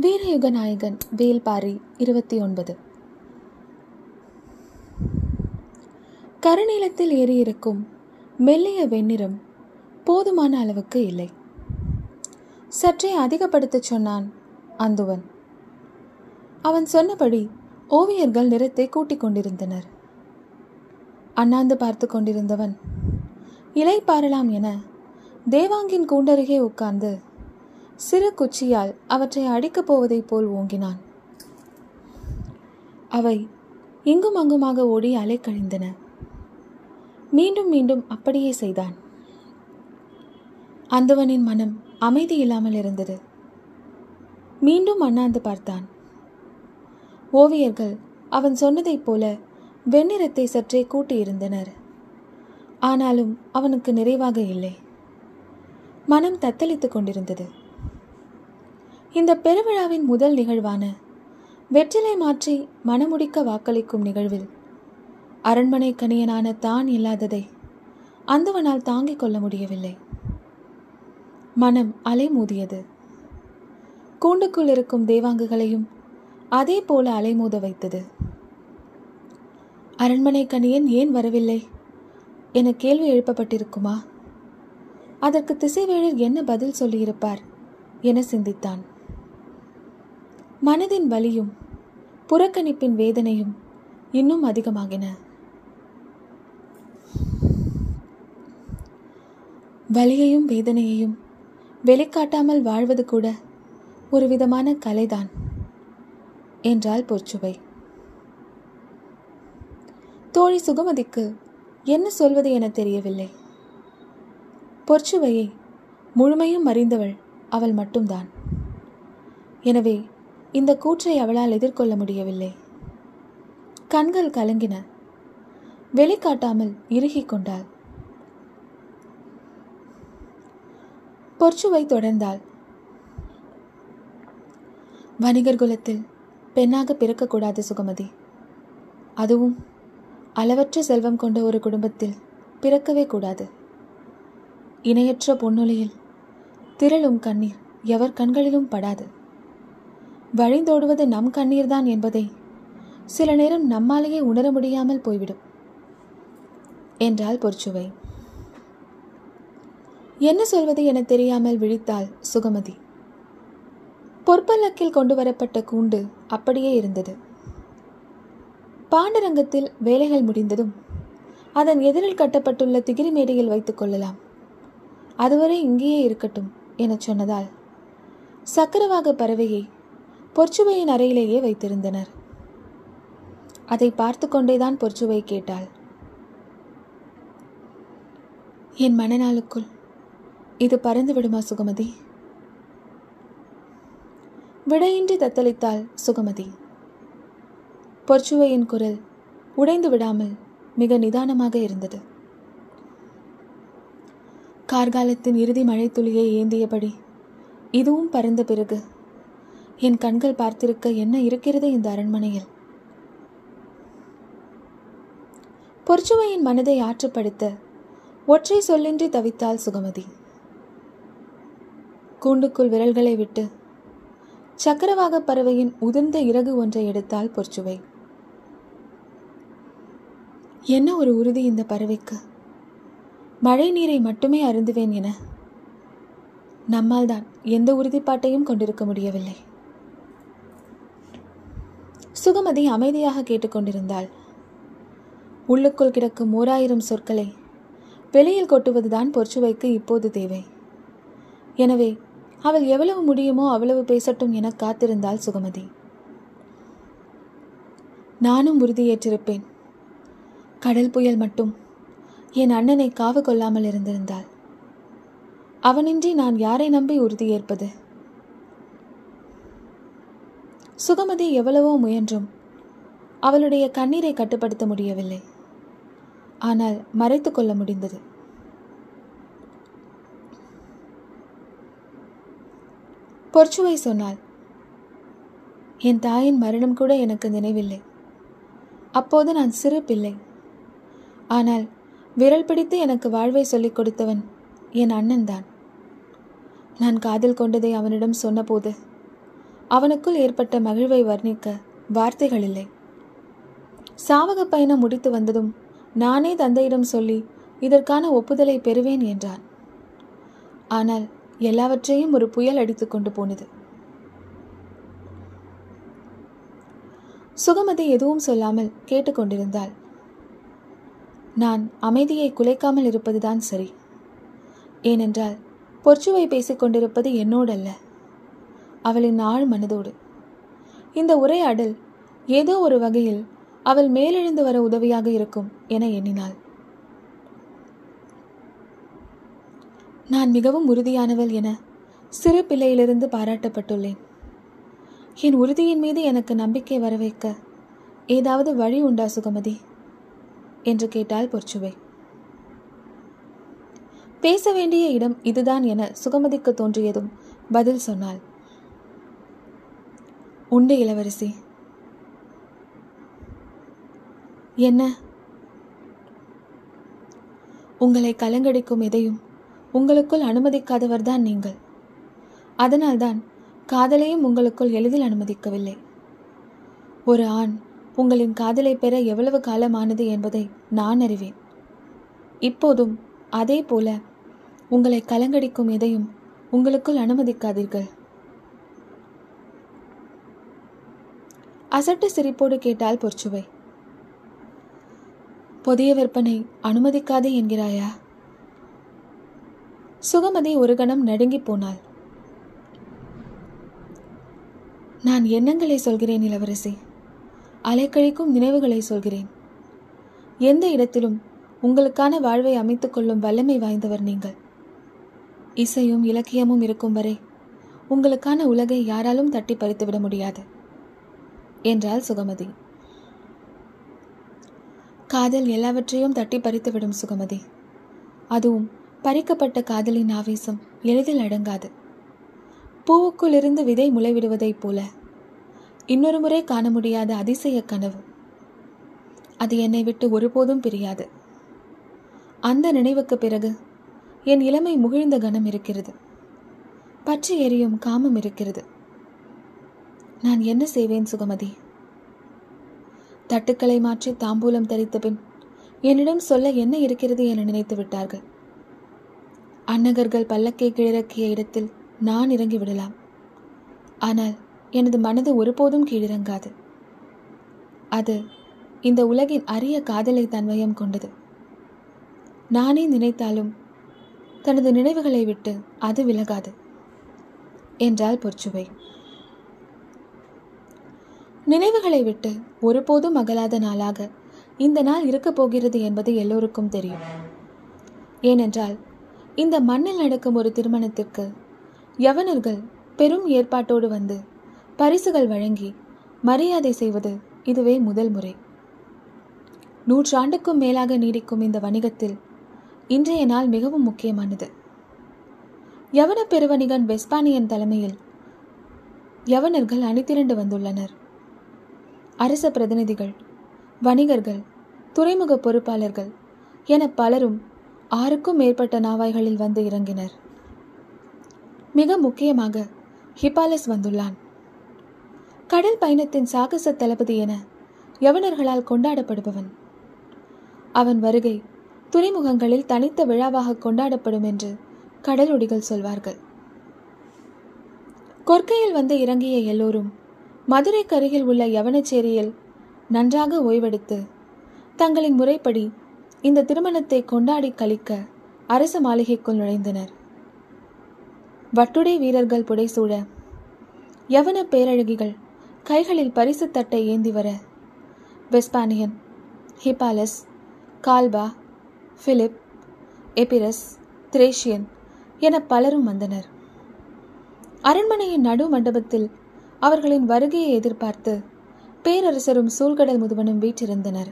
வீரயுக நாயகன் வேல்பாரி இருபத்தி ஒன்பது கருநீளத்தில் ஏறியிருக்கும் மெல்லிய வெண்ணிறம் போதுமான அளவுக்கு இல்லை. சற்றே அதிகப்படுத்தச் சொன்னான் அந்துவன். அவன் சொன்னபடி ஓவியர்கள் நிறத்தை கூட்டிக் கொண்டிருந்தனர். அண்ணாந்து பார்த்து கொண்டிருந்தவன் இலை பாரலாம் என தேவாங்கின் கூண்டருகே உட்கார்ந்து சிறு குச்சியால் அவற்றை அடிக்கப் போவதைப் போல் ஓங்கினான். அவை இங்கும் அங்குமாக ஓடி அலைக்கழிந்தன மீண்டும் மீண்டும் அப்படியே செய்தான். அந்தவனின் மனம் அமைதி இல்லாமல் இருந்தது. மீண்டும் அண்ணாந்து பார்த்தான். ஓவியர்கள் அவன் சொன்னதைப் போல வெண்ணிறத்தை சற்றே கூட்டியிருந்தனர் ஆனாலும் அவனுக்கு நிறைவாக இல்லை. மனம் தத்தளித்துக் கொண்டிருந்தது. இந்த பெருவிழாவின் முதல் நிகழ்வான வெற்றிலை மாற்றி மணமுடிக்க வாக்களிக்கும் நிகழ்வில் அரண்மனை கணியனான தான் இல்லாததை அந்தவனால் தாங்கிக் கொள்ள முடியவில்லை. மனம் அலைமோதியது. கூண்டுக்குள் இருக்கும் தேவாங்குகளையும் அதே போல அலைமோத வைத்தது. அரண்மனை கணியன் ஏன் வரவில்லை என கேள்வி எழுப்பப்பட்டிருக்குமா? அதற்கு திசைவேழர் என்ன பதில் சொல்லியிருப்பார் என சிந்தித்தான். மனதின் வலியும் புறக்கணிப்பின் வேதனையும் இன்னும் அதிகமாகின. வலியையும் வேதனையையும் வெளிக்காட்டாமல் வாழ்வது கூட ஒரு விதமான கலைதான் என்றாள் பொற்சுவை தோழி சுகமதிக்கு என்ன சொல்வது என தெரியவில்லை. பொற்சுவையை முழுமையும் அறிந்தவள் அவள் மட்டும்தான். எனவே இந்த கூற்றை அவளால் எதிர்கொள்ள முடியவில்லை. கண்கள் கலங்கின. வெளிக்காட்டாமல் இறுகிக் கொண்டாள். பொற்சுவை தொடர்ந்தாள். வணிகர் குலத்தில் பெண்ணாக பிறக்கக்கூடாது சுகமதி. அதுவும் அளவற்ற செல்வம் கொண்ட ஒரு குடும்பத்தில் பிறக்கவே கூடாது. இணையற்ற பொன்னொழியில் திரளும் கண்ணீர் எவர் கண்களிலும் படாது. வழிந்தோடுவது நம் கண்ணீர்தான் என்பதை சில நேரம் நம்மாலேயே உணர முடியாமல் போய்விடும். என்றாள் பொற்சுவை. என்ன சொல்வது என தெரியாமல் விழித்தாள் சுகமதி. பொற்பல்லக்கில் கொண்டு வரப்பட்ட கூண்டு அப்படியே இருந்தது. பாண்டரங்கத்தில் வேலைகள் முடிந்ததும் அதன் எதிரில் கட்டப்பட்டுள்ள திகிரி மேடையில் வைத்துக் கொள்ளலாம். அதுவரை இங்கேயே இருக்கட்டும் எனச் சொன்னதால் சக்கரவாக பறவையை பொற்சுவையின் அறையிலேயே வைத்திருந்தனர். அதை பார்த்து கொண்டேதான் பொற்சுவை கேட்டாள். என் மனநாளுக்குள் இது பறந்து விடுமா சுகமதி? விடையின்றி தத்தளித்தாள் சுகமதி. பொற்சுவையின் குரல் உடைந்து விடாமல் மிக நிதானமாக இருந்தது. கார்காலத்தின் இறுதி மழைத்துளியை ஏந்தியபடி இதுவும் பறந்த பிறகு என் கண்கள் பார்த்திருக்க என்ன இருக்கிறது இந்த அரண்மனையில்? பொற்சுவையின் மனதை ஆற்றுப்படுத்த ஒற்றை சொல்லின்றி தவித்தாள் சுகமதி. கூண்டுக்குள் விரல்களை விட்டு சக்கரவாக பறவையின் உதிர்ந்த இறகு ஒன்றை எடுத்தாள் பொற்சுவை. என்ன ஒரு உறுதி இந்த பறவைக்கு? மழை நீரை மட்டுமே அருந்துவேன் என நம்மால்தான் எந்த உறுதிப்பாட்டையும் கொண்டிருக்க முடியவில்லை. சுகமதி அமைதியாக கேட்டுக்கொண்டிருந்தாள். உள்ளுக்குள் கிடக்கும் ஓராயிரம் சொற்களை வெளியில் கொட்டுவதுதான் பொற்சுவைக்கு இப்போது தேவை. எனவே அவள் எவ்வளவு முடியுமோ அவ்வளவு பேசட்டும் என காத்திருந்தாள் சுகமதி. நானும் உறுதியேற்றிருப்பேன். கடல் புயல் மட்டும் என் அண்ணனை காவு கொள்ளாமல் இருந்திருந்தாள். அவனின்றி நான் யாரை நம்பி உறுதியேற்பது? சுகமதி எவ்வளவோ முயன்றும் அவளுடைய கண்ணீரை கட்டுப்படுத்த முடியவில்லை. ஆனால் மறைத்து கொள்ள முடிந்தது. பொற்சுவை சொன்னாள் என் தாயின் மரணம் கூட எனக்கு நினைவில்லை. அப்போது நான் சிறு பிள்ளை. ஆனால் விரல் பிடித்து எனக்கு வாழ்வை சொல்லிக் கொடுத்தவன் என் அண்ணன்தான். நான் காதல் கொண்டதை அவனிடம் சொன்னபோது அவனுக்குள் ஏற்பட்ட மகிழ்வை வர்ணிக்க வார்த்தைகள் இல்லை சாவக பயணம் முடித்து வந்ததும் நானே தந்தையிடம் சொல்லி இதற்கான ஒப்புதலை பெறுவேன் என்றான். ஆனால் எல்லாவற்றையும் ஒரு புயல் அடித்து கொண்டு போனது. சுகமதி எதுவும் சொல்லாமல் கேட்டுக்கொண்டிருந்தாள் நான் அமைதியை குலைக்காமல் இருப்பதுதான் சரி. ஏனென்றால் பொற்சுவை பேசிக் கொண்டிருப்பது என்னோடல்ல. அவளின் ஆழ் மனதோடு. இந்த உரையாடல் ஏதோ ஒரு வகையில் அவள் மேலெழுந்து வர உதவியாக இருக்கும் என எண்ணினாள். நான் மிகவும் உறுதியானவள் என சிறு பிள்ளையிலிருந்து பாராட்டப்பட்டுள்ளேன். என் உறுதியின் மீது எனக்கு நம்பிக்கை வர வைக்க ஏதாவது வழி உண்டா சுகமதி? என்று கேட்டாள் பொற்சுவை. பேச வேண்டிய இடம் இதுதான் என சுகமதிக்கு தோன்றியதும் பதில் சொன்னாள். உண்டு இளவரசி. என்ன? உங்களை கலங்கடிக்கும் எதையும் உங்களுக்குள் அனுமதிக்காதவர்தான் நீங்கள். அதனால்தான் காதலையும் உங்களுக்குள் எளிதில் அனுமதிக்கவில்லை. ஒரு ஆண் உங்களின் காதலை பெற எவ்வளவு காலமானது என்பதை நான் அறிவேன். இப்போதும் அதே போல உங்களை கலங்கடிக்கும் எதையும் உங்களுக்குள் அனுமதிக்காதீர்கள். அசட்டு சிரிப்போடு கேட்டால் பொற்சுவை. புதிய விற்பனை அனுமதிக்காதே என்கிறாயா? சுகமதி ஒரு கணம் நடுங்கி போனாள். நான் எண்ணங்களை சொல்கிறேன் இளவரசி. அலைக்கழிக்கும் நினைவுகளை சொல்கிறேன். எந்த இடத்திலும் உங்களுக்கான வாழ்வை அமைத்துக் கொள்ளும் வல்லமை வாய்ந்தவர் நீங்கள். இசையும் இலக்கியமும் இருக்கும் வரை உங்களுக்கான உலகை யாராலும் தட்டி பறித்துவிட முடியாது. என்றாள் சுகமதி. காதல் எல்லாவற்றையும் தட்டி பறித்துவிடும் சுகமதி. அதுவும் பறிக்கப்பட்ட காதலின் ஆவேசம் எளிதில் அடங்காது. பூவுக்குள் இருந்து விதை முளைவிடுவதைப் போல இன்னொரு முறை காண முடியாத அதிசய கனவு. அது என்னை விட்டு ஒருபோதும் பிரியாது. அந்த நினைவுக்கு பிறகு என் இளமை முகிழ்ந்த கணம் இருக்கிறது. பற்றி எரியும் காமம் இருக்கிறது. நான் என்ன செய்வேன் சுகமதி? தட்டுக்களை மாற்றி தாம்பூலம் தரித்த பின் என்னிடம் சொல்ல என்ன இருக்கிறது என நினைத்து விட்டார்கள். அன்னகர்கள் பல்லக்கை கீழிறக்கிய இடத்தில் நான் இறங்கி விடலாம். ஆனால் எனது மனது ஒருபோதும் கீழிறங்காது. அது இந்த உலகின் அரிய காதலை தன்வயம் கொண்டது. நானே நினைத்தாலும் தனது நினைவுகளை விட்டு அது விலகாது. என்றாள் பொற்சுவை. நினைவுகளை விட்டு ஒருபோதும் அகலாத நாளாக இந்த நாள் இருக்கப் போகிறது என்பது எல்லோருக்கும் தெரியும். ஏனென்றால் இந்த மண்ணில் நடக்கும் ஒரு திருமணத்திற்கு யவனர்கள் பெரும் ஏற்பாட்டோடு வந்து பரிசுகள் வழங்கி மரியாதை செய்வது இதுவே முதல் முறை. நூற்றாண்டுக்கும் மேலாக நீடிக்கும் இந்த வணிகத்தில் இன்றைய நாள் மிகவும் முக்கியமானது. யவன பெருவணிகன் வெஸ்பானியன் தலைமையில் யவனர்கள் அணிதிரண்டு வந்துள்ளனர். அரச பிரதிநிதிகள் வணிகர்கள் துறைமுக பொறுப்பாளர்கள் என பலரும் ஆறுக்கும் மேற்பட்ட நாவாய்களில் வந்து இறங்கினர். மிக முக்கியமாக ஹிபாலஸ் வந்துள்ளான். கடல் பயணத்தின் சாகச தளபதி என யவனர்களால் கொண்டாடப்படுபவன். அவன் வருகை துறைமுகங்களில் தனித்த விழாவாக கொண்டாடப்படும் என்று கடலொடிகள் சொல்வார்கள். கொற்கையில் வந்து இறங்கிய எல்லோரும் மதுரைக்கு அருகில் உள்ள யவனச்சேரியில் நன்றாக ஓய்வெடுத்து தங்களின் முறைப்படி இந்த திருமணத்தை கொண்டாடி கழிக்க அரச மாளிகைக்குள் நுழைந்தனர். வட்டுடை வீரர்கள் புடைசூழ யவன பேரழகிகள் கைகளில் பரிசு தட்டை ஏந்தி வர Vespasian Hippalus Galba Philip Epirus Thracian என பலரும் வந்தனர். அரண்மனையின் நடு மண்டபத்தில் அவர்களின் வருகையை எதிர்பார்த்து பேரரசரும் சூழ்கடல் முதுவனும் வீற்றிருந்தனர்.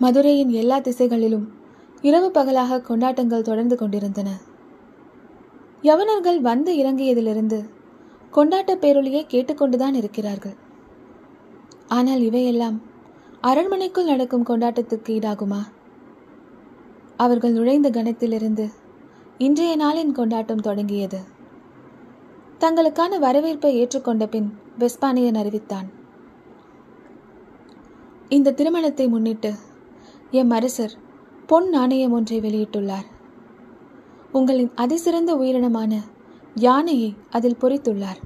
மதுரையின் எல்லா திசைகளிலும் இரவு பகலாக கொண்டாட்டங்கள் தொடர்ந்து கொண்டிருந்தன. யவனர்கள் வந்து இறங்கியதிலிருந்து கொண்டாட்ட பேரொழியை கேட்டுக்கொண்டுதான் இருக்கிறார்கள். ஆனால் இவையெல்லாம் அரண்மனைக்குள் நடக்கும் கொண்டாட்டத்துக்கு ஈடாகுமா? அவர்கள் நுழைந்த கணத்திலிருந்து இன்றைய நாளின் கொண்டாட்டம் தொடங்கியது. தங்களுக்கான வரவேற்பை ஏற்றுக்கொண்ட பின் வெஸ்பானியன் அறிவித்தான். இந்த திருமணத்தை முன்னிட்டு எம் அரசர் பொன் நாணயம் ஒன்றை வெளியிட்டுள்ளார். உங்களின் அதிசிறந்த உயிரினமான யானையை அதில் பொறித்துள்ளார்.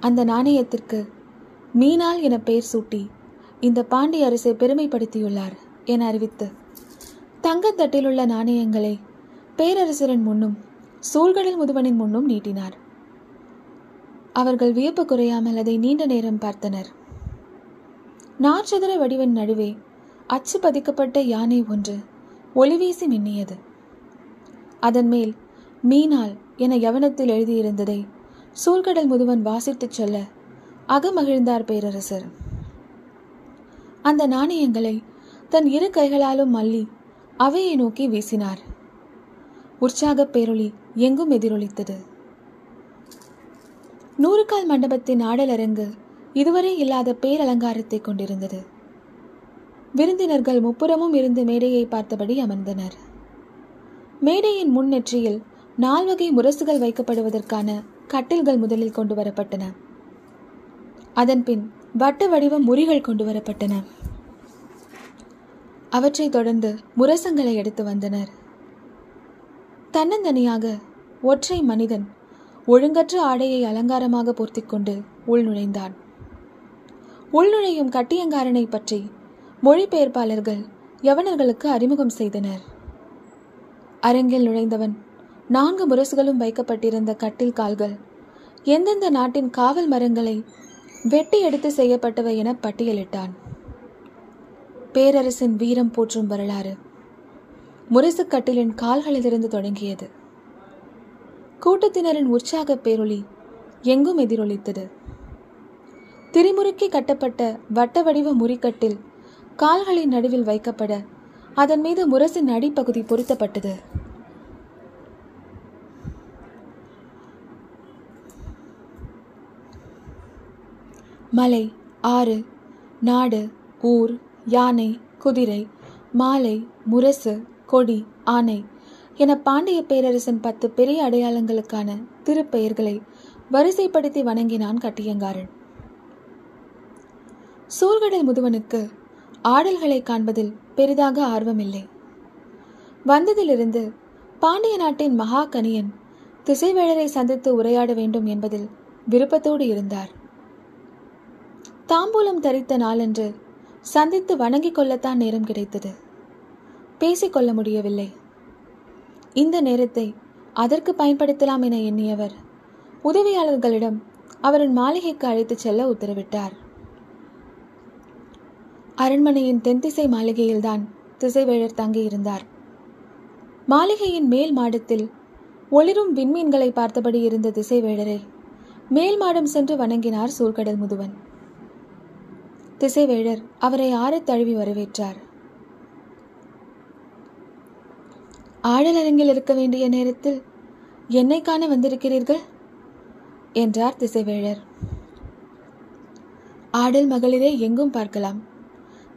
அந்த நாணயத்திற்கு மீனால் என பெயர் சூட்டி இந்த பாண்டிய அரசை பெருமைப்படுத்தியுள்ளார் என அறிவித்து தங்கத்தட்டிலுள்ள நாணயங்களை பேரரசரின் முன்னும் சூழ்கடல் முதுவனின் முன்னும் நீட்டினார். அவர்கள் வியப்பு குறையாமல் அதை நீண்ட நேரம் பார்த்தனர். நாற்சதுர வடிவின் நடுவே அச்சு பதிக்கப்பட்ட யானை ஒன்று ஒளிவீசி மின்னியது. அதன் மேல் மீனால் என யவனத்தில் எழுதியிருந்ததை சூழ்கடல் முதுவன் வாசித்துச் சொல்ல அகமகிழ்ந்தார் பேரரசர். அந்த நாணயங்களை தன் இரு கைகளாலும் மல்லி அவையை நோக்கி வீசினார். உற்சாகப் பேரொளி எங்கும் எதிரொலித்தது. நூறுகால் மண்டபத்தின் ஆடலரங்கு இதுவரை இல்லாத பேரலங்காரத்தை கொண்டிருந்தது. விருந்தினர்கள் முப்புறமும் இருந்து மேடையை பார்த்தபடி அமர்ந்தனர். மேடையின் முன்னெற்றியில் நால்வகை முரசுகள் வைக்கப்படுவதற்கான கட்டில்கள் முதலில் கொண்டு வரப்பட்டன. அதன்பின் வட்ட வடிவ முறிகள் கொண்டு வரப்பட்டன. அவற்றைத் தொடர்ந்து முரசங்களை எடுத்து வந்தனர். தன்னந்தனியாக ஒற்றை மனிதன் ஒழுங்கற்ற ஆடையை அலங்காரமாக போர்த்திக்கொண்டு உள்நுழைந்தான் உள்நுழையும் கட்டியங்காரனை பற்றி மொழிபெயர்ப்பாளர்கள் யவனர்களுக்கு அறிமுகம் செய்தனர். அரங்கில் நுழைந்தவன் நான்கு முரசுகளும் வைக்கப்பட்டிருந்த கட்டில் கால்கள் எந்தெந்த நாட்டின் காவல் மரங்களை வெட்டி எடுத்து செய்யப்பட்டவை என பட்டியலிட்டான். பேரரசின் வீரம் போற்றும் வரலாறு முரசுக்கட்டிலின் கால்களிலிருந்து தொடங்கியது. கூட்டத்தினரின் உற்சாக பேரொளி எங்கும் எதிரொலித்தது. திரிமுறுக்கி கட்டப்பட்ட வட்ட வடிவ முறிக்கட்டில் கால்களின் நடுவில் வைக்கப்பட அதன் மீது முரசின் அடிப்பகுதி பொருத்தப்பட்டது. மலை ஆறு நாடு ஊர் யானை குதிரை மாலை முரசு கொடி ஆனை என பாண்டிய பேரரசன் பத்து பெரிய அடையாளங்களுக்கான திருப்பெயர்களை வரிசைப்படுத்தி வணங்கினான் கட்டியங்காரன். சூழ்கடல் முதுவனுக்கு ஆடல்களை காண்பதில் பெரிதாக ஆர்வமில்லை. வந்ததிலிருந்து பாண்டிய நாட்டின் மகா கணியன் திசைவேழரை சந்தித்து உரையாட வேண்டும் என்பதில் விருப்பத்தோடு இருந்தார். தாம்பூலம் தரித்த நாளன்று சந்தித்து வணங்கிக் கொள்ளத்தான் நேரம் கிடைத்தது. பேசிக்கொள்ள முடியவில்லை. இந்த நேரத்தை அதற்கு பயன்படுத்தலாம் என எண்ணியவர். உதவியாளர்களிடம் அவரின் மாளிகைக்கு அழைத்துச் செல்ல உத்தரவிட்டார். அரண்மனையின் தென்திசை மாளிகையில்தான் திசைவேழர் தங்கியிருந்தார். மாளிகையின் மேல் மாடத்தில் ஒளிரும் விண்மீன்களை பார்த்தபடி இருந்த திசைவேழரை மேல் மாடம் சென்று வணங்கினார் சூழ்கடல் முதுவன். திசைவேழர் அவரை ஆறு தழுவி வரவேற்றார். ஆடலரங்கில் இருக்க வேண்டிய நேரத்தில் என்னை காண வந்திருக்கிறீர்கள்? என்றார் திசைவேழர். ஆடல் மகளிரை எங்கும் பார்க்கலாம்.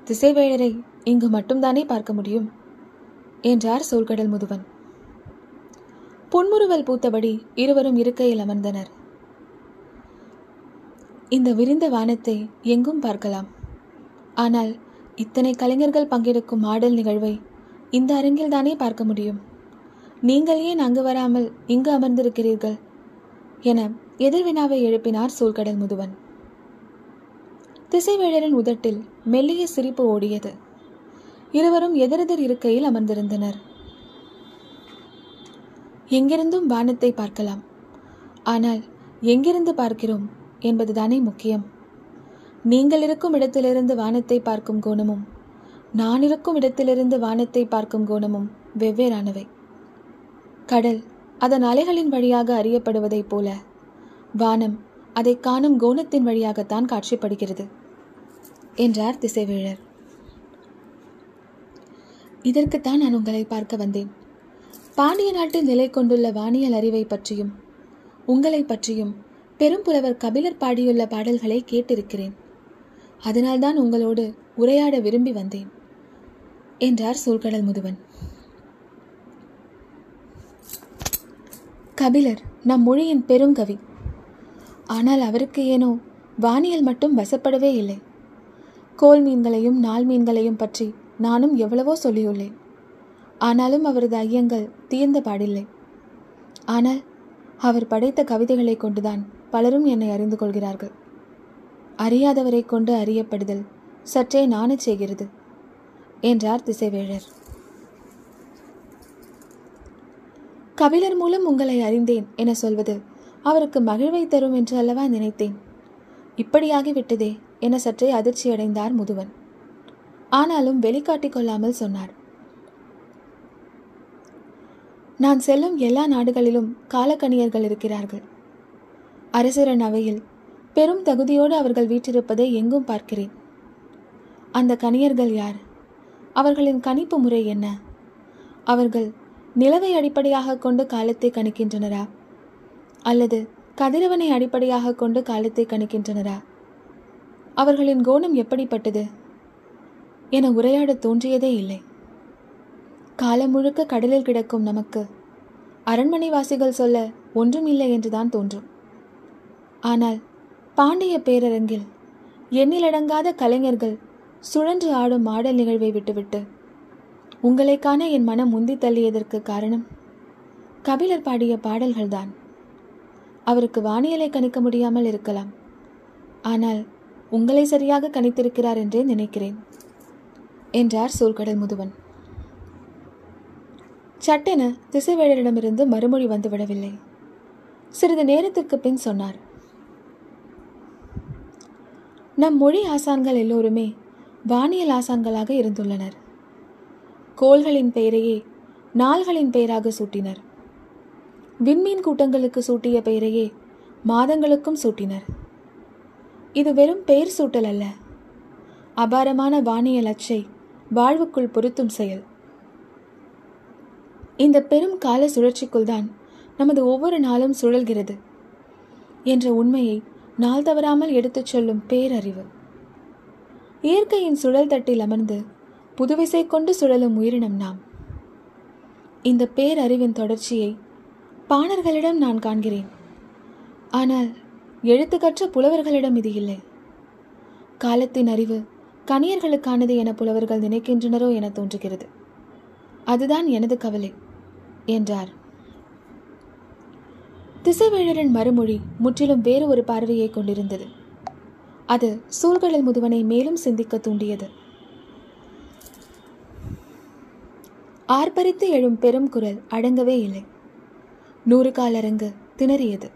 திசைவேழரை இங்கு மட்டும்தானே பார்க்க முடியும்? என்றார் சோல்கடல் முதுவன். புன்முறுவல் பூத்தபடி இருவரும் இருக்கையில் அமர்ந்தனர். இந்த விரிந்த வானத்தை எங்கும் பார்க்கலாம். ஆனால் இத்தனை கலைஞர்கள் பங்கெடுக்கும் ஆடல் நிகழ்வை இந்த அரங்கில் தானே பார்க்க முடியும்? நீங்கள் ஏன் அங்கு வராமல் இங்கு அமர்ந்திருக்கிறீர்கள்? என எதிர்வினாவை எழுப்பினார் சூழ்கடல் முதுவன். திசைவேழரின் உதட்டில் மெல்லிய சிரிப்பு ஓடியது. இருவரும் எதிரெதிர் இருக்கையில் அமர்ந்திருந்தனர். எங்கிருந்தும் வானத்தை பார்க்கலாம். ஆனால் எங்கிருந்து பார்க்கிறோம் என்பதுதானே முக்கியம். நீங்கள் இருக்கும் இடத்திலிருந்து வானத்தை பார்க்கும் கோணமும் நான் இருக்கும் இடத்திலிருந்து வானத்தை பார்க்கும் கோணமும் வெவ்வேறானவை. கடல் அதன் அலைகளின் வழியாக அறியப்படுவதைப் போல வானம் அதை காணும் கோணத்தின் வழியாகத்தான் காட்சிப்படுகிறது என்றார் திசைவேழர். இதற்குத்தான் நான் உங்களை பார்க்க வந்தேன். பாண்டிய நாட்டில் நிலை கொண்டுள்ள வானியல் அறிவை பற்றியும் உங்களை பற்றியும் பெரும் புலவர் கபிலர் பாடியுள்ள பாடல்களை கேட்டிருக்கிறேன். அதனால்தான் உங்களோடு உரையாட விரும்பி வந்தேன். என்றார் சூழ்கடல் முதுவன். கபிலர் நம் மொழியின் பெருங்கவி. ஆனால் அவருக்கு ஏனோ வானியல் மட்டும் வசப்படவே இல்லை. கோல் மீன்களையும் நாள் மீன்களையும் பற்றி நானும் எவ்வளவோ சொல்லியுள்ளேன். ஆனாலும் அவரது ஐயங்கள் தீர்ந்த பாடில்லை. ஆனால் அவர் படைத்த கவிதைகளை கொண்டுதான் பலரும் என்னை அறிந்து கொள்கிறார்கள். அறியாதவரை கொண்டு அறியப்படுதல் சற்றே நாணச் செய்கிறது. என்றார் திசைவேழர். கபிலர் மூலம் உங்களை அறிந்தேன் என சொல்வது அவருக்கு மகிழ்வை தரும் என்று அல்லவா நினைத்தேன். இப்படியாகிவிட்டதே என சற்றே அதிர்ச்சியடைந்தார் முதுவன். ஆனாலும் வெளிக்காட்டிக் கொள்ளாமல் சொன்னார். நான் செல்லும் எல்லா நாடுகளிலும் காலக்கணியர்கள் இருக்கிறார்கள். அரசரன் அவையில் பெரும் தகுதியோடு அவர்கள் வீற்றிருப்பதை எங்கும் பார்க்கிறேன். அந்த கணியர்கள் யார்? அவர்களின் கணிப்பு முறை என்ன? அவர்கள் நிலவை அடிப்படையாக கொண்டு காலத்தை கணிக்கின்றனரா? அல்லது கதிரவனை அடிப்படையாக கொண்டு காலத்தை கணிக்கின்றனரா? அவர்களின் கோணம் எப்படிப்பட்டது? என உரையாட தோன்றியதே இல்லை. காலம் முழுக்க கடலில் கிடக்கும் நமக்கு அரண்மனைவாசிகள் சொல்ல ஒன்றும் இல்லை என்றுதான் தோன்றும். ஆனால் பாண்டிய பேரரங்கில் எண்ணிலடங்காத கலைஞர்கள் சுழன்று ஆடும் ஆடல் நிகழ்வை விட்டுவிட்டு உங்களை காண என் மனம் முந்தி தள்ளியதற்கு காரணம் கபிலர் பாடிய பாடல்கள்தான். அவருக்கு வானியலை கணிக்க முடியாமல் இருக்கலாம். ஆனால் உங்களை சரியாக கணித்திருக்கிறார் என்றே நினைக்கிறேன் என்றார் சூழ்கடல் முதுவன். சட்டென திசைவேழரிடமிருந்து மறுமொழி வந்துவிடவில்லை. சிறிது நேரத்திற்கு பின் சொன்னார் நம் மொழி ஆசான்கள் எல்லோருமே வானியல் ஆசான்களாக இருந்துள்ளனர். கோள்களின் பெயரையே நாள்களின் பெயராக சூட்டினர். விண்மீன் கூட்டங்களுக்கு சூட்டிய பெயரையே மாதங்களுக்கும் சூட்டினர். இது வெறும் பெயர் சூட்டல் அல்ல. அபாரமான வானியல் அச்சை வாழ்வுக்குள் பொருத்தும் செயல். இந்த பெரும் கால சுழற்சிக்குள் தான் நமது ஒவ்வொரு நாளும் சுழல்கிறது என்ற உண்மையை நாள் தவறாமல் எடுத்துச் சொல்லும் பேரறிவு. இயற்கையின் சுழல் தட்டில் அமர்ந்து புதுவிசை கொண்டு சுழலும் உயிரினம் நாம். இந்த பேரறிவின் தொடர்ச்சியை பாணர்களிடம் நான் காண்கிறேன். ஆனால் எழுத்து கற்ற புலவர்களிடம் இது இல்லை. காலத்தின் அறிவு கணியர்களுக்கானது என புலவர்கள் நினைக்கின்றனரோ என தோன்றுகிறது. அதுதான் எனது கவலை என்றார். திசைவேழரின் மறுமொழி முற்றிலும் வேறு ஒரு பார்வையை கொண்டிருந்தது. அது சூழ்கடல் முதுவனை மேலும் சிந்திக்க தூண்டியது. ஆர்ப்பரித்து எழும் பெரும் குரல் அடங்கவே இல்லை. நூறு காலரங்கு திணறியது.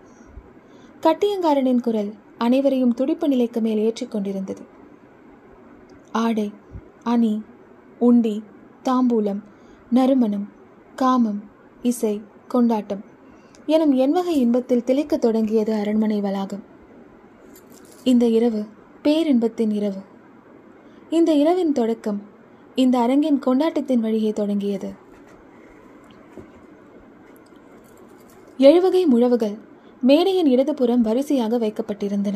கட்டியங்காரனின் குரல் அனைவரையும் துடிப்பு நிலைக்கு மேல் ஏற்றிக் கொண்டிருந்தது. ஆடை அணி உண்டி தாம்பூலம் நறுமணம் காமம் இசை கொண்டாட்டம் எனும் என்வகை இன்பத்தில் திளைக்க தொடங்கியது அரண்மனை வளாகம். இந்த இரவு பேரின்பத்தின் இரவு. இந்த இரவின் தொடக்கம் இந்த அரங்கின் கொண்டாட்டத்தின் வழியே தொடங்கியது. எழுவகை முழவுகள் மேடையின் இடதுபுறம் வரிசையாக வைக்கப்பட்டிருந்தன.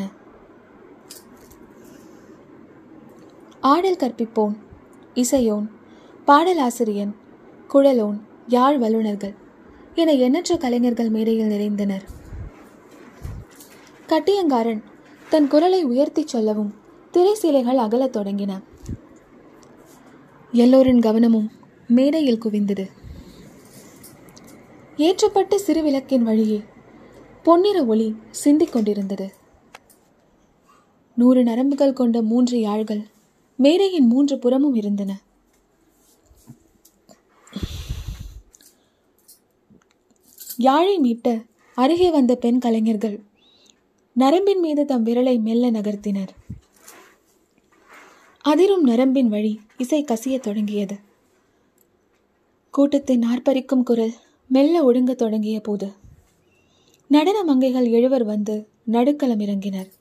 ஆடல் கற்பிப்போன் இசையோன் பாடலாசிரியன் குழலோன் யாழ் வல்லுநர்கள் என எண்ணற்ற கலைஞர்கள் மேடையில் நிறைந்தனர். கட்டியங்காரன் தன் குரலை உயர்த்திச் சொல்லவும் திரைசீலைகள் அகலத் தொடங்கின. எல்லோரின் கவனமும் மேடையில் குவிந்தது. ஏற்றப்பட்ட சிறு விளக்கின் வழியே பொன்னிற ஒளி சிந்திக் கொண்டிருந்தது. நூறு நரம்புகள் கொண்ட மூன்று யாழ்கள் மேடையின் மூன்று புறமும் இருந்தன. யாழை மீட்ட அருகே வந்த பெண் கலைஞர்கள் நரம்பின் மீது தம் விரலை மெல்ல நகர்த்தினர். அதிரும் நரம்பின் வழி இசை கசியத் தொடங்கியது. கூட்டத்தை நாற்பறிக்கும் குரல் மெல்ல ஒடுங்கத் தொடங்கிய போது நடன மங்கைகள் எழுவர் வந்து நடுக்களம் இறங்கினர்.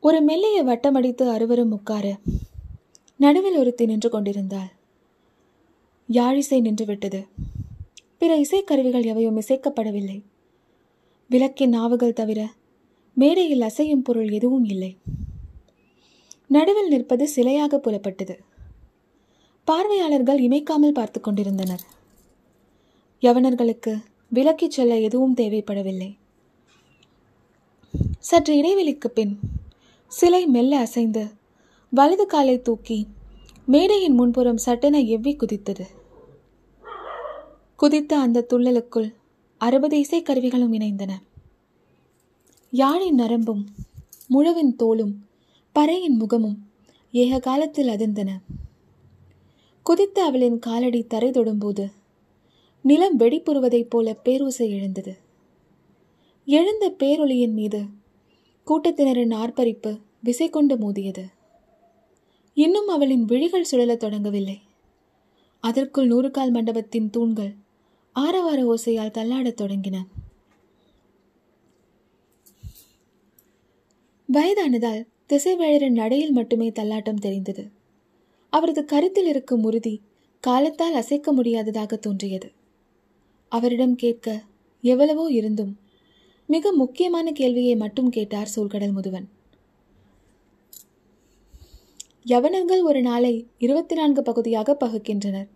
ஒரு மெல்லிய வட்டமடித்து அறுவரும் உட்கார நடுவில் ஒருத்தி நின்று கொண்டிருந்தாள். யாழிசை நின்றுவிட்டது பிற இசைக்கருவிகள் எவையும் இசைக்கப்படவில்லை. விளக்கின் நாவுகள் தவிர மேடையில் அசையும் பொருள் எதுவும் இல்லை. நடுவில் நிற்பது சிலையாக புலப்பட்டது. பார்வையாளர்கள் இமைக்காமல் பார்த்து கொண்டிருந்தனர். யவனர்களுக்கு விலக்கிச் செல்ல எதுவும் தேவைப்படவில்லை. சற்று இடைவெளிக்கு பின் சிலை மெல்ல அசைந்து வலது காலை தூக்கி மேடையின் முன்புறம் சட்டென எவ்வி குதித்தது. குதித்த அந்த துள்ளலுக்குள் அறுபது இசை கருவிகளும் இணைந்தன. யாழின் நரம்பும் முழவின் தோலும் பறையின் முகமும் ஏக காலத்தில் அதிர்ந்தன. குதித்த அவளின் காலடி தரை தொடும்போது நிலம் வெடிப்புறுவதைப் போல பேரூசை எழுந்தது. எழுந்த பேரொளியின் மீது கூட்டத்தினரின் ஆர்ப்பரிப்பு விசை கொண்டு மோதியது. இன்னும் அவளின் விழிகள் சுழலத் தொடங்கவில்லை. அதற்குள் நூறுகால் மண்டபத்தின் தூண்கள் ஆரவார ஓசையால் தள்ளாடத் தொடங்கின. வயதானதால் திசைவேழரின் நடையில் மட்டுமே தள்ளாட்டம் தெரிந்தது. அவரது கருத்தில் இருக்கும் உறுதி காலத்தால் அசைக்க முடியாததாக தோன்றியது. அவரிடம் கேட்க எவ்வளவோ இருந்தும் மிக முக்கியமான கேள்வியை மட்டும் கேட்டார் சூழ்கடல் முதுவன். யவனர்கள் ஒரு நாளை இருபத்தி நான்கு பகுதியாக பகுக்கின்றனர்.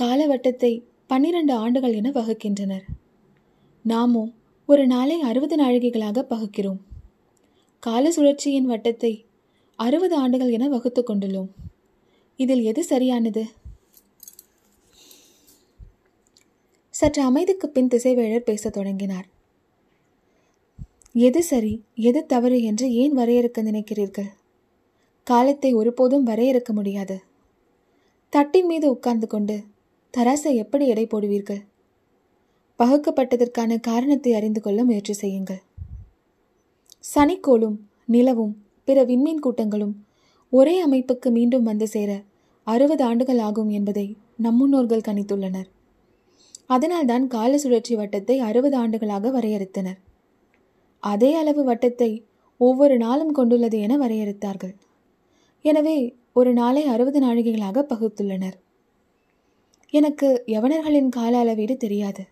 காலவட்டத்தை பன்னிரண்டு ஆண்டுகள் என வகுக்கின்றனர். நாமோ ஒரு நாளை அறுபது நாழிகைகளாக பகுக்கிறோம். கால சுழற்சியின் வட்டத்தை அறுபது ஆண்டுகள் என வகுத்து கொண்டுள்ளோம். இதில் எது சரியானது? சற்று அமைதிக்கு பின் திசைவேழர் பேசத் தொடங்கினார். எது சரி எது தவறு என்று ஏன் வரையறுக்க நினைக்கிறீர்கள்? காலத்தை ஒருபோதும் வரையறுக்க முடியாது. தட்டின் மீது உட்கார்ந்து கொண்டு தராசை எப்படி எடை போடுவீர்கள்? பகுக்கப்பட்டதற்கான காரணத்தை அறிந்து கொள்ள முயற்சி செய்யுங்கள். சனிக்கோளும் நிலவும் பிற விண்மீன் கூட்டங்களும் ஒரே அமைப்புக்கு மீண்டும் வந்து சேர அறுபது ஆண்டுகள் ஆகும் என்பதை நம்முன்னோர்கள் கணித்துள்ளனர். அதனால்தான் கால சுழற்சி வட்டத்தை அறுபது ஆண்டுகளாக வரையறுத்தனர். அதே அளவு வட்டத்தை ஒவ்வொரு நாளும் கொண்டுள்ளது என வரையறுத்தார்கள். எனவே ஒரு நாளை அறுபது நாழிகைகளாக பகுத்துள்ளனர். எனக்கு யவனர்களின் கால அளவீடு தெரியாது.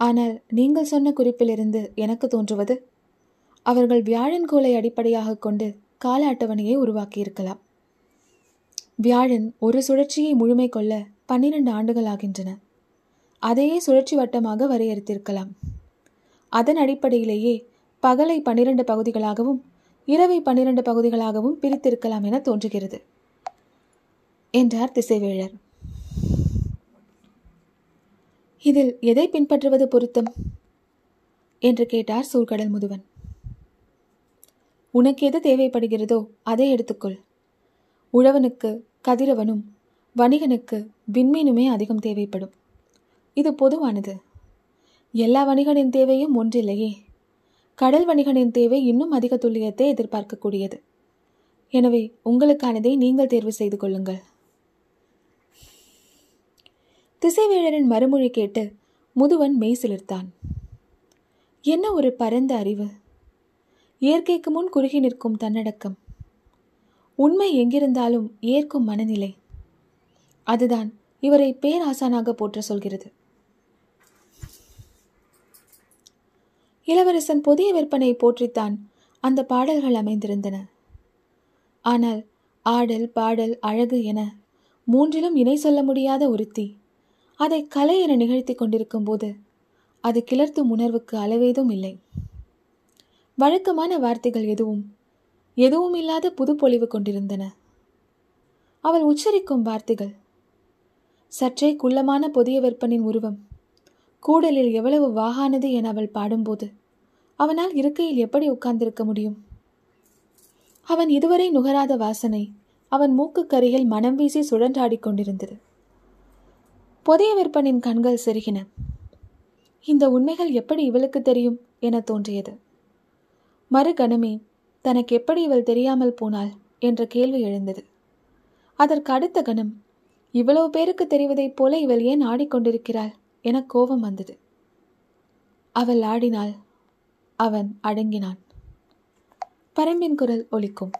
ஆனால் நீங்கள் சொன்ன குறிப்பிலிருந்து எனக்கு தோன்றுவது அவர்கள் வியாழன் கோலை அடிப்படையாக கொண்டு கால அட்டவணையை உருவாக்கியிருக்கலாம். வியாழன் ஒரு சுழற்சியை முழுமை கொள்ள பன்னிரண்டு ஆண்டுகள் ஆகின்றன. அதையே சுழற்சி வட்டமாக வரையறுத்திருக்கலாம். அதன் அடிப்படையிலேயே பகலை பன்னிரண்டு பகுதிகளாகவும் இரவை பன்னிரண்டு பகுதிகளாகவும் பிரித்திருக்கலாம் என தோன்றுகிறது என்றார் திசைவேழர். இதில் எதை பின்பற்றுவது பொருத்தம்? என்று கேட்டார் சூழ்கடல் முதுவன். உனக்கு எது தேவைப்படுகிறதோ அதை எடுத்துக்கொள். உழவனுக்கு கதிரவனும் வணிகனுக்கு விண்மீனுமே அதிகம் தேவைப்படும். இது பொதுவானது. எல்லா வணிகனின் தேவையும் ஒன்றில்லையே. கடல் வணிகனின் தேவை இன்னும் அதிக துல்லியத்தை எதிர்பார்க்கக்கூடியது. எனவே உங்களுக்கானதை நீங்கள் தேர்வு செய்து கொள்ளுங்கள். திசைவேழரின் மறுமொழி கேட்டு முதுவன் மெய் சிலிர்த்தான். என்ன ஒரு பரந்த அறிவு? இயற்கைக்கு முன் குறுகி நிற்கும் தன்னடக்கம். உண்மை எங்கிருந்தாலும் ஏற்கும் மனநிலை. அதுதான் இவரை பேராசானாக போற்ற சொல்கிறது. இளவரசன் புதிய விற்பனை போற்றித்தான் அந்த பாடல்கள் அமைந்திருந்தன. ஆனால் ஆடல் பாடல் அழகு என மூன்றிலும் இணை சொல்ல முடியாத ஒருத்தி அதை கலை என நிகழ்த்தி கொண்டிருக்கும் போது அது கிளர்த்தும் உணர்வுக்கு அளவேதும் இல்லை. வழக்கமான வார்த்தைகள் எதுவும் எதுவும் இல்லாத புதுப்பொழிவு கொண்டிருந்தன. அவள் உச்சரிக்கும் வார்த்தைகள் சற்றே குள்ளமான புதிய விற்பனின் உருவம் கூடலில் எவ்வளவு வாகானது என அவள் பாடும்போது அவனால் இருக்கையில் எப்படி உட்கார்ந்திருக்க முடியும்? அவன் இதுவரை நுகராத வாசனை அவன் மூக்குக்கரையில் மனம் வீசி சுழன்றாடிக் கொண்டிருந்தது. புதிய விற்பனின் கண்கள் செருகின. இந்த உண்மைகள் எப்படி இவளுக்கு தெரியும் என தோன்றியது. மறுகணமே தனக்கு எப்படி இவள் தெரியாமல் போனாள் என்ற கேள்வி எழுந்தது. அதற்கு அடுத்த கணம் இவ்வளவு பேருக்கு தெரிவதைப் போல இவள் ஏன் ஆடிக்கொண்டிருக்கிறாள் என கோபம் வந்தது. அவள் ஆடினாள் அவன் அடங்கினான். பரம்பின் குரல் ஒலிக்கும்.